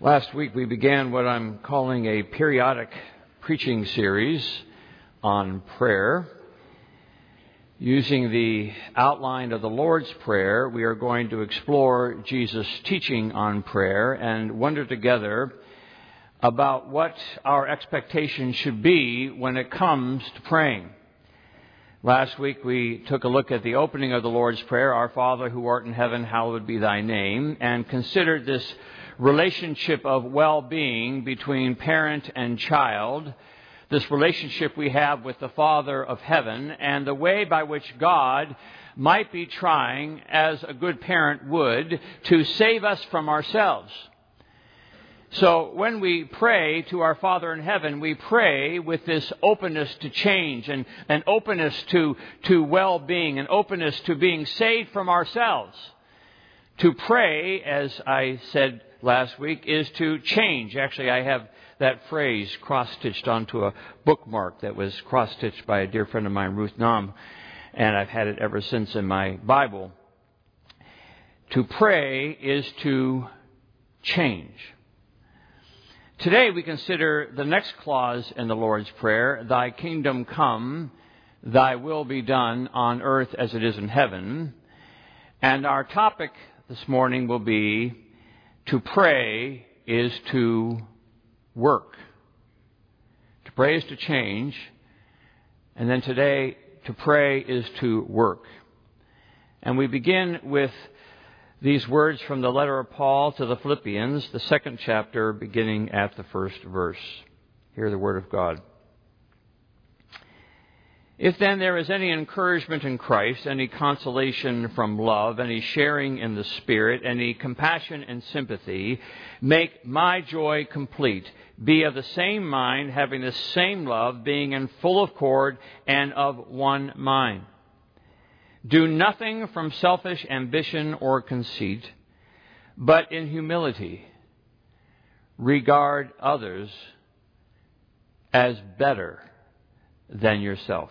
Last week we began what I'm calling a periodic preaching series on prayer. Using the outline of the Lord's Prayer, we are going to explore Jesus' teaching on prayer and wonder together about what our expectations should be when it comes to praying. Last week we took a look at the opening of the Lord's Prayer, Our Father who art in heaven, hallowed be thy name, and considered this relationship of well-being between parent and child, this relationship we have with the Father of heaven, and the way by which God might be trying, as a good parent would, to save us from ourselves. So when we pray to our Father in heaven, we pray with this openness to change and an openness to, to well-being, an openness to being saved from ourselves. To pray, as I said last week, is to change. Actually, I have that phrase cross-stitched onto a bookmark that was cross-stitched by a dear friend of mine, Ruth Nam, and I've had it ever since in my Bible. To pray is to change. Today we consider the next clause in the Lord's Prayer, Thy kingdom come, Thy will be done on earth as it is in heaven. And our topic this morning will be to pray is to work. To pray is to change. And then today, to pray is to work. And we begin with these words from the letter of Paul to the Philippians, the second chapter, beginning at the first verse. Hear the word of God. If then there is any encouragement in Christ, any consolation from love, any sharing in the Spirit, any compassion and sympathy, make my joy complete. Be of the same mind, having the same love, being in full accord and of one mind. Do nothing from selfish ambition or conceit, but in humility regard others as better than yourself.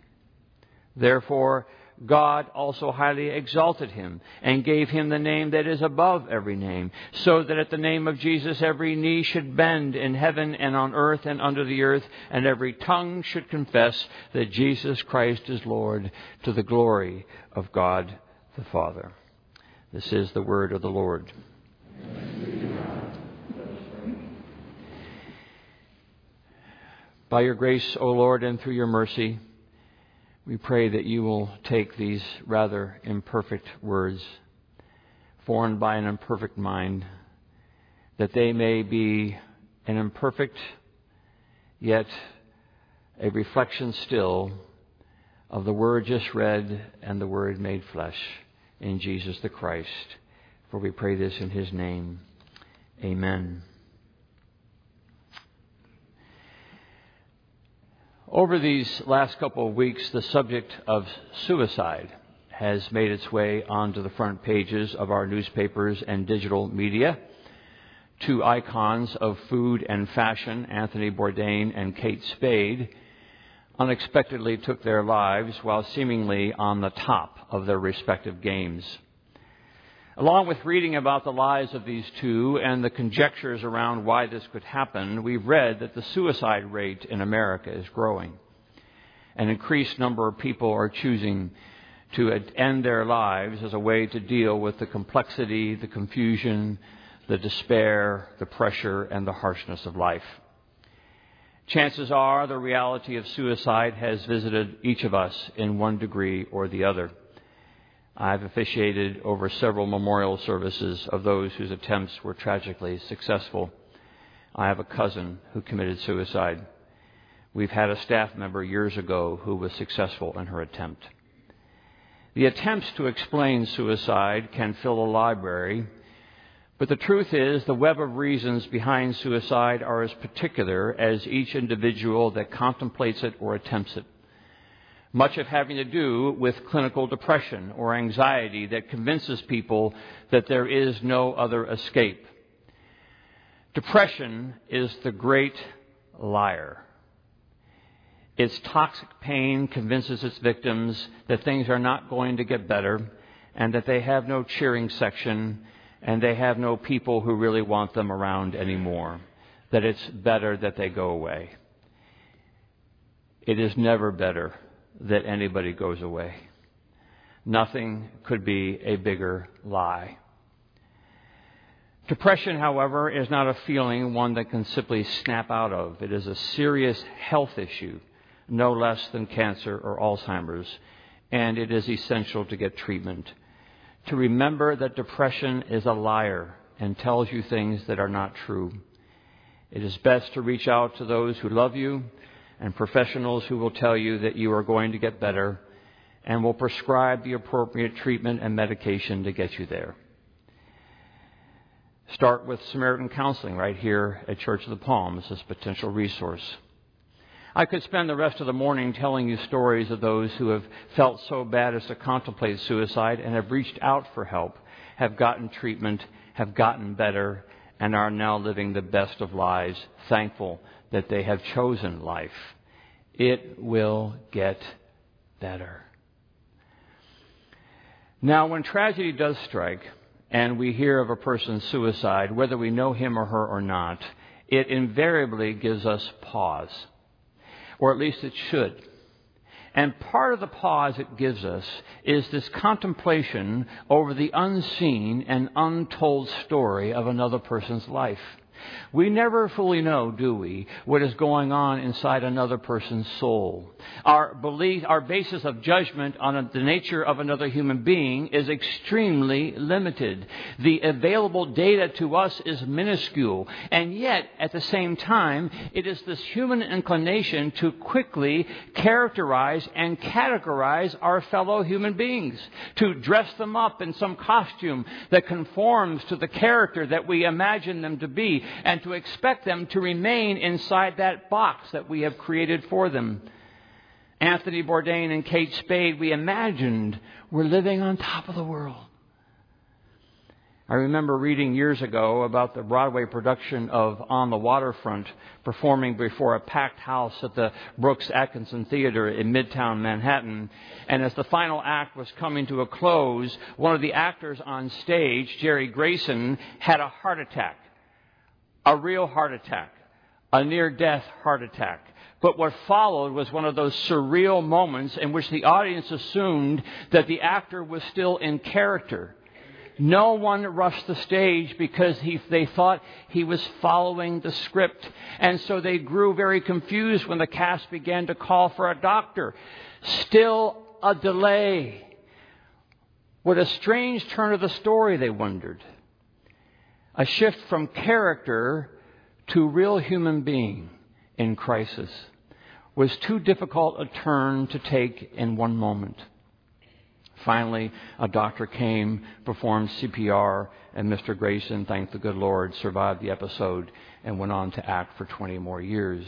Therefore, God also highly exalted him and gave him the name that is above every name, so that at the name of Jesus every knee should bend in heaven and on earth and under the earth, and every tongue should confess that Jesus Christ is Lord to the glory of God the Father. This is the word of the Lord. By your grace, O Lord, and through your mercy, we pray that you will take these rather imperfect words, formed by an imperfect mind, that they may be an imperfect, yet a reflection still of the word just read and the word made flesh in Jesus the Christ. For we pray this in his name. Amen. Over these last couple of weeks, the subject of suicide has made its way onto the front pages of our newspapers and digital media. Two icons of food and fashion, Anthony Bourdain and Kate Spade, unexpectedly took their lives while seemingly on the top of their respective games. Along with reading about the lives of these two and the conjectures around why this could happen, we've read that the suicide rate in America is growing. An increased number of people are choosing to end their lives as a way to deal with the complexity, the confusion, the despair, the pressure, and the harshness of life. Chances are the reality of suicide has visited each of us in one degree or the other. I've officiated over several memorial services of those whose attempts were tragically successful. I have a cousin who committed suicide. We've had a staff member years ago who was successful in her attempt. The attempts to explain suicide can fill a library, But the truth is, the web of reasons behind suicide are as particular as each individual that contemplates it or attempts it. Much of having to do with clinical depression or anxiety that convinces people that there is no other escape. Depression is the great liar. Its toxic pain convinces its victims that things are not going to get better and that they have no cheering section and they have no people who really want them around anymore. That it's better that they go away. It is never better that anybody goes away. Nothing could be a bigger lie. Depression, however, is not a feeling one that can simply snap out of. It is a serious health issue, no less than cancer or Alzheimer's, and it is essential to get treatment to remember that depression is a liar and tells you things that are not true. It is best to reach out to those who love you and professionals who will tell you that you are going to get better and will prescribe the appropriate treatment and medication to get you there. Start with Samaritan Counseling right here at Church of the Palms as a potential resource. I could spend the rest of the morning telling you stories of those who have felt so bad as to contemplate suicide and have reached out for help, have gotten treatment, have gotten better, and are now living the best of lives, thankful that they have chosen life. It will get better. Now, when tragedy does strike, and we hear of a person's suicide, whether we know him or her or not, it invariably gives us pause or at least it should. And part of the pause it gives us is this contemplation over the unseen and untold story of another person's life. We never fully know, do we, what is going on inside another person's soul. Our belief, our basis of judgment on the nature of another human being is extremely limited. The available data to us is minuscule, and yet, at the same time, it is this human inclination to quickly characterize and categorize our fellow human beings, to dress them up in some costume that conforms to the character that we imagine them to and to expect them to remain inside that box that we have created for them. Anthony Bourdain and Kate Spade, we imagined were living on top of the world. I remember reading years ago about the Broadway production of On the Waterfront performing before a packed house at the Brooks Atkinson Theater in Midtown Manhattan. And as the final act was coming to a close, one of the actors on stage, Jerry Grayson, had a heart attack a real heart attack, a near death heart attack. But what followed was one of those surreal moments in which the audience assumed that the actor was still in character. No one rushed the stage because he, they thought he was following the script. And so they grew very confused when the cast began to call for a doctor. Still a delay. What a strange turn of the story, they wondered a shift from character to real human being in crisis was too difficult a turn to take in one moment. Finally, a doctor came, performed CPR, and Mr. Grayson, thank the good Lord, survived the episode and went on to act for 20 more years.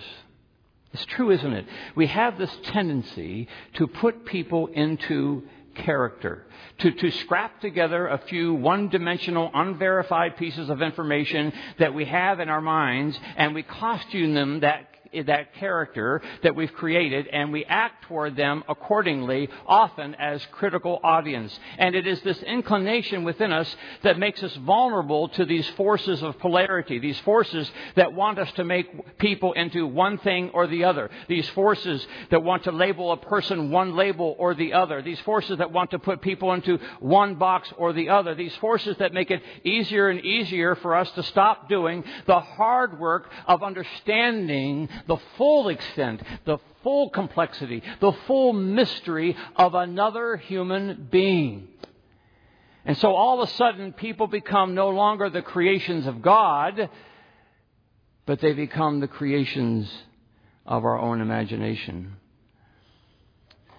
It's true, isn't it? We have this tendency to put people into character, to, to scrap together a few one dimensional, unverified pieces of information that we have in our minds, and we costume them that that character that we've created and we act toward them accordingly, often as critical audience. And it is this inclination within us that makes us vulnerable to these forces of polarity, these forces that want us to make people into one thing or the other, these forces that want to label a person one label or the other, these forces that want to put people into one box or the other, these forces that make it easier and easier for us to stop doing the hard work of understanding the full extent, the full complexity, the full mystery of another human being. And so all of a sudden, people become no longer the creations of God, but they become the creations of our own imagination.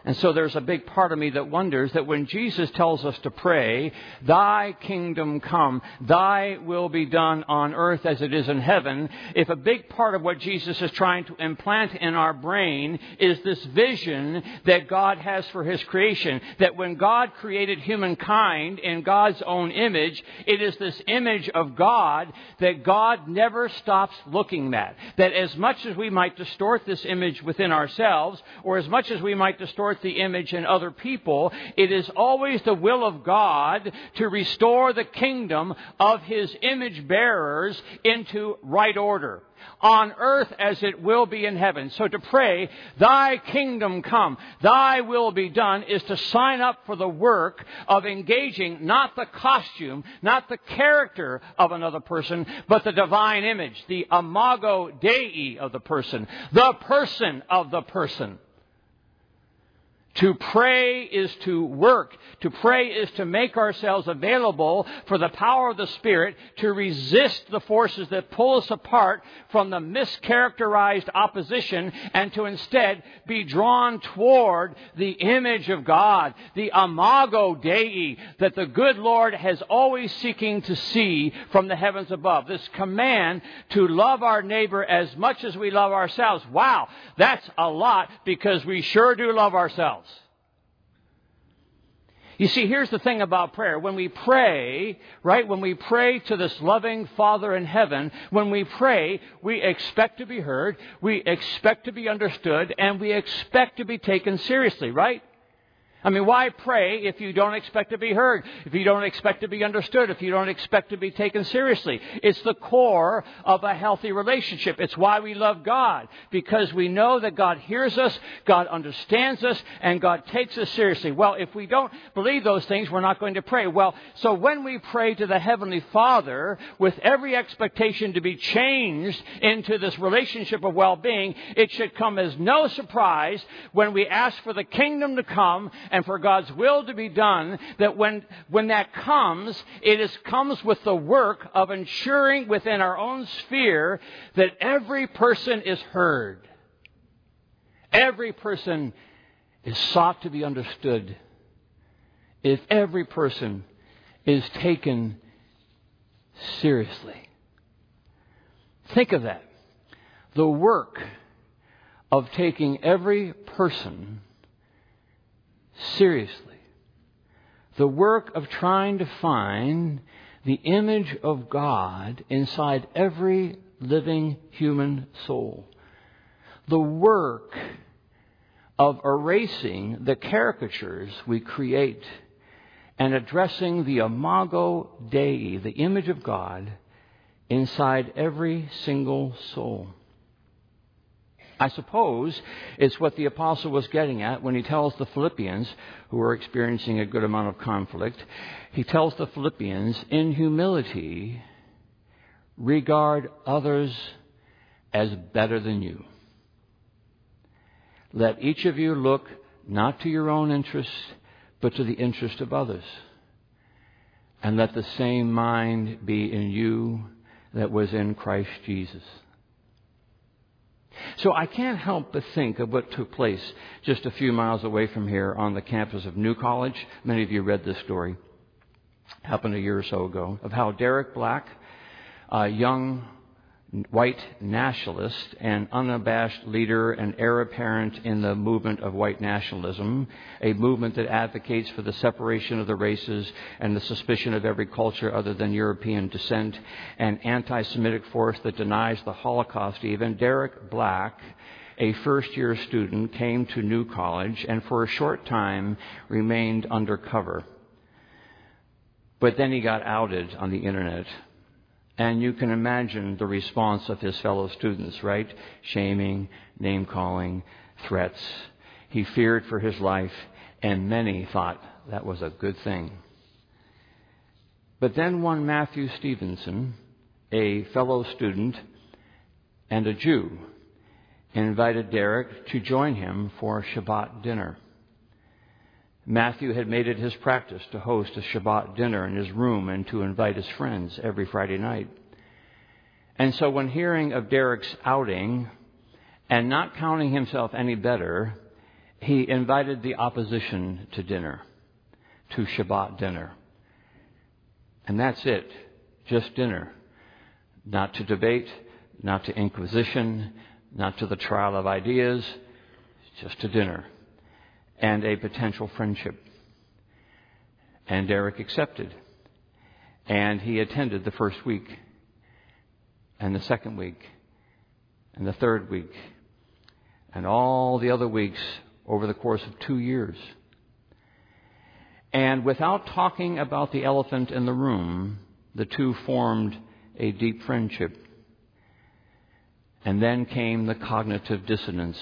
And so there's a big part of me that wonders that when Jesus tells us to pray, Thy kingdom come, Thy will be done on earth as it is in heaven, if a big part of what Jesus is trying to implant in our brain is this vision that God has for His creation, that when God created humankind in God's own image, it is this image of God that God never stops looking at. That as much as we might distort this image within ourselves, or as much as we might distort the image in other people, it is always the will of God to restore the kingdom of His image bearers into right order on earth as it will be in heaven. So to pray, Thy kingdom come, Thy will be done, is to sign up for the work of engaging not the costume, not the character of another person, but the divine image, the imago Dei of the person, the person of the person. To pray is to work. To pray is to make ourselves available for the power of the Spirit to resist the forces that pull us apart from the mischaracterized opposition and to instead be drawn toward the image of God, the imago Dei that the good Lord has always seeking to see from the heavens above. This command to love our neighbor as much as we love ourselves. Wow, that's a lot because we sure do love ourselves. You see, here's the thing about prayer. When we pray, right, when we pray to this loving Father in heaven, when we pray, we expect to be heard, we expect to be understood, and we expect to be taken seriously, right? I mean, why pray if you don't expect to be heard, if you don't expect to be understood, if you don't expect to be taken seriously? It's the core of a healthy relationship. It's why we love God, because we know that God hears us, God understands us, and God takes us seriously. Well, if we don't believe those things, we're not going to pray. Well, so when we pray to the Heavenly Father with every expectation to be changed into this relationship of well-being, it should come as no surprise when we ask for the kingdom to come and for God's will to be done, that when, when that comes, it is, comes with the work of ensuring within our own sphere that every person is heard. Every person is sought to be understood. If every person is taken seriously. Think of that. The work of taking every person seriously the work of trying to find the image of God inside every living human soul. The work of erasing the caricatures we create and addressing the imago Dei, the image of God, inside every single soul. I suppose it's what the apostle was getting at when he tells the Philippians, who are experiencing a good amount of conflict, he tells the Philippians, in humility, regard others as better than you. Let each of you look not to your own interests, but to the interest of others. And let the same mind be in you that was in Christ Jesus. So I can't help but think of what took place just a few miles away from here on the campus of New College. Many of you read this story. Happened a year or so ago of how Derek Black, a young white nationalist and unabashed leader and heir apparent in the movement of white nationalism, a movement that advocates for the separation of the races and the suspicion of every culture other than European descent, an anti Semitic force that denies the Holocaust even. Derek Black, a first year student, came to New College and for a short time remained undercover. But then he got outed on the internet and you can imagine the response of his fellow students, right? Shaming, name calling, threats. He feared for his life, and many thought that was a good thing. But then one Matthew Stevenson, a fellow student and a Jew, invited Derek to join him for Shabbat dinner. Matthew had made it his practice to host a Shabbat dinner in his room and to invite his friends every Friday night. And so when hearing of Derek's outing and not counting himself any better, he invited the opposition to dinner, to Shabbat dinner. And that's it. Just dinner. Not to debate, not to inquisition, not to the trial of ideas, just to dinner. And a potential friendship. And Derek accepted. And he attended the first week, and the second week, and the third week, and all the other weeks over the course of two years. And without talking about the elephant in the room, the two formed a deep friendship. And then came the cognitive dissonance,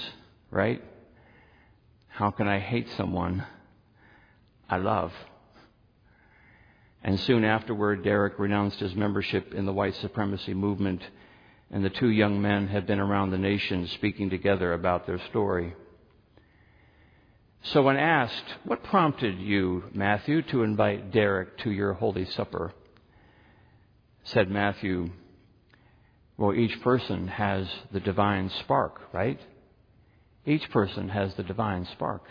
right? How can I hate someone I love? And soon afterward, Derek renounced his membership in the white supremacy movement, and the two young men have been around the nation speaking together about their story. So, when asked, What prompted you, Matthew, to invite Derek to your Holy Supper? said Matthew, Well, each person has the divine spark, right? Each person has the divine spark.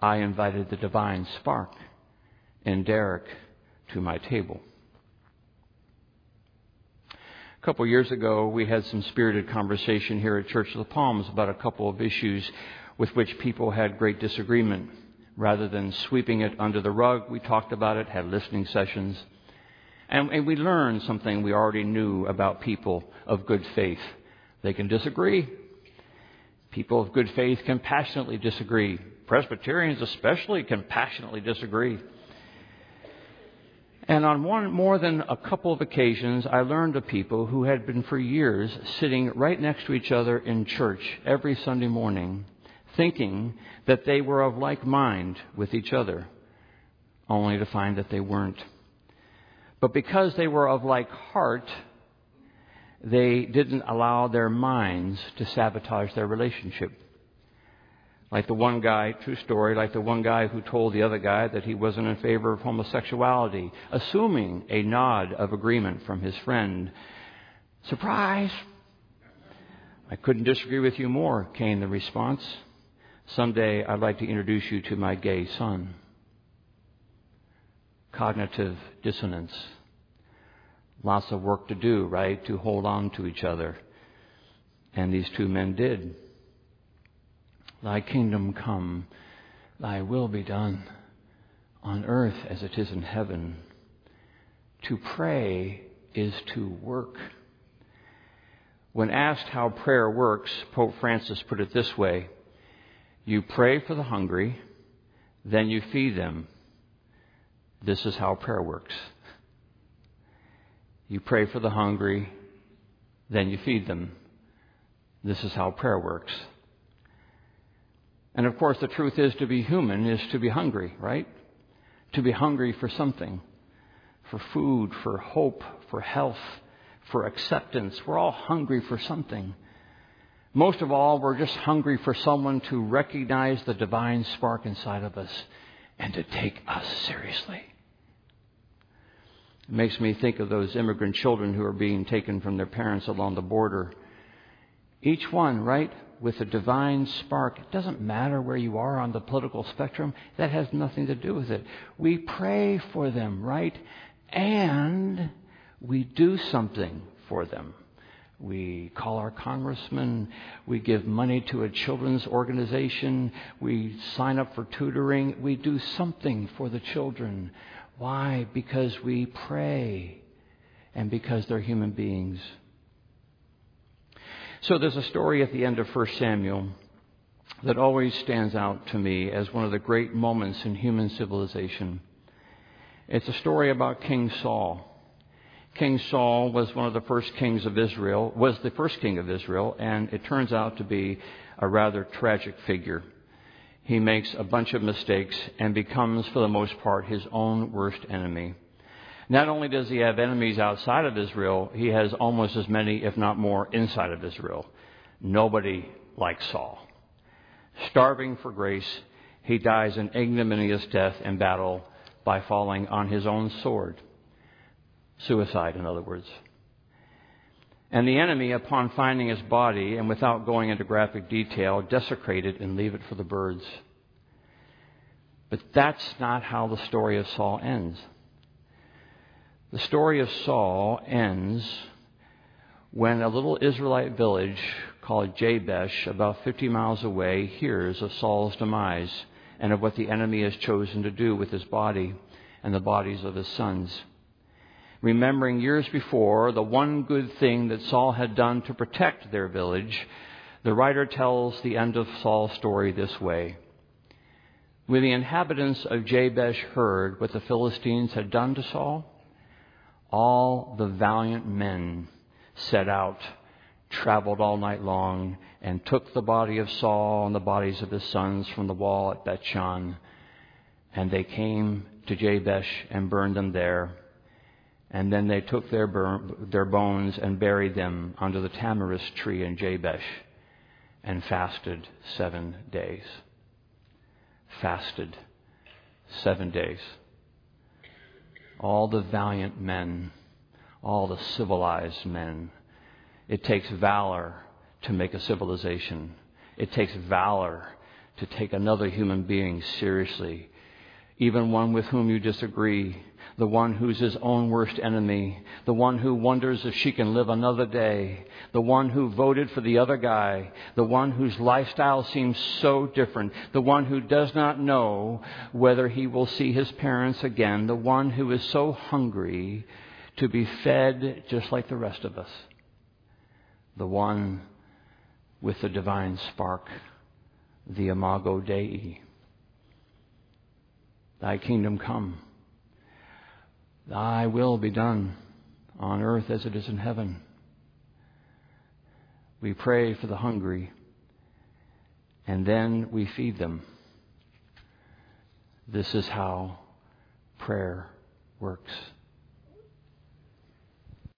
I invited the divine spark in Derek to my table. A couple years ago, we had some spirited conversation here at Church of the Palms about a couple of issues with which people had great disagreement. Rather than sweeping it under the rug, we talked about it, had listening sessions, and, and we learned something we already knew about people of good faith. They can disagree. People of good faith can passionately disagree. Presbyterians especially can passionately disagree. And on one more than a couple of occasions, I learned of people who had been for years sitting right next to each other in church every Sunday morning, thinking that they were of like mind with each other, only to find that they weren't. But because they were of like heart, they didn't allow their minds to sabotage their relationship. Like the one guy, true story, like the one guy who told the other guy that he wasn't in favor of homosexuality, assuming a nod of agreement from his friend. Surprise! I couldn't disagree with you more, came the response. Someday I'd like to introduce you to my gay son. Cognitive dissonance. Lots of work to do, right, to hold on to each other. And these two men did. Thy kingdom come, thy will be done on earth as it is in heaven. To pray is to work. When asked how prayer works, Pope Francis put it this way You pray for the hungry, then you feed them. This is how prayer works. You pray for the hungry, then you feed them. This is how prayer works. And of course, the truth is to be human is to be hungry, right? To be hungry for something. For food, for hope, for health, for acceptance. We're all hungry for something. Most of all, we're just hungry for someone to recognize the divine spark inside of us and to take us seriously. It makes me think of those immigrant children who are being taken from their parents along the border. Each one, right? with a divine spark. It doesn't matter where you are on the political spectrum, that has nothing to do with it. We pray for them, right? And we do something for them. We call our congressman. We give money to a children's organization. We sign up for tutoring. We do something for the children. Why? Because we pray and because they're human beings. So there's a story at the end of 1 Samuel that always stands out to me as one of the great moments in human civilization. It's a story about King Saul. King Saul was one of the first kings of Israel, was the first king of Israel, and it turns out to be a rather tragic figure. He makes a bunch of mistakes and becomes, for the most part, his own worst enemy. Not only does he have enemies outside of Israel, he has almost as many, if not more, inside of Israel. Nobody likes Saul. Starving for grace, he dies an ignominious death in battle by falling on his own sword. Suicide, in other words. And the enemy, upon finding his body, and without going into graphic detail, desecrate it and leave it for the birds. But that's not how the story of Saul ends. The story of Saul ends when a little Israelite village called Jabesh, about 50 miles away, hears of Saul's demise and of what the enemy has chosen to do with his body and the bodies of his sons. Remembering years before the one good thing that Saul had done to protect their village, the writer tells the end of Saul's story this way. When the inhabitants of Jabesh heard what the Philistines had done to Saul, all the valiant men set out, traveled all night long, and took the body of Saul and the bodies of his sons from the wall at Bethshan. And they came to Jabesh and burned them there. And then they took their, their bones and buried them under the tamarisk tree in Jabesh and fasted seven days fasted seven days. All the valiant men, all the civilized men. It takes valor to make a civilization. It takes valor to take another human being seriously, even one with whom you disagree, the one who's his own worst enemy, the one who wonders if she can live another day, the one who voted for the other guy, the one whose lifestyle seems so different, the one who does not know whether he will see his parents again, the one who is so hungry to be fed just like the rest of us, the one with the divine spark, the imago Dei. Thy kingdom come. Thy will be done on earth as it is in heaven. We pray for the hungry, and then we feed them. This is how prayer works.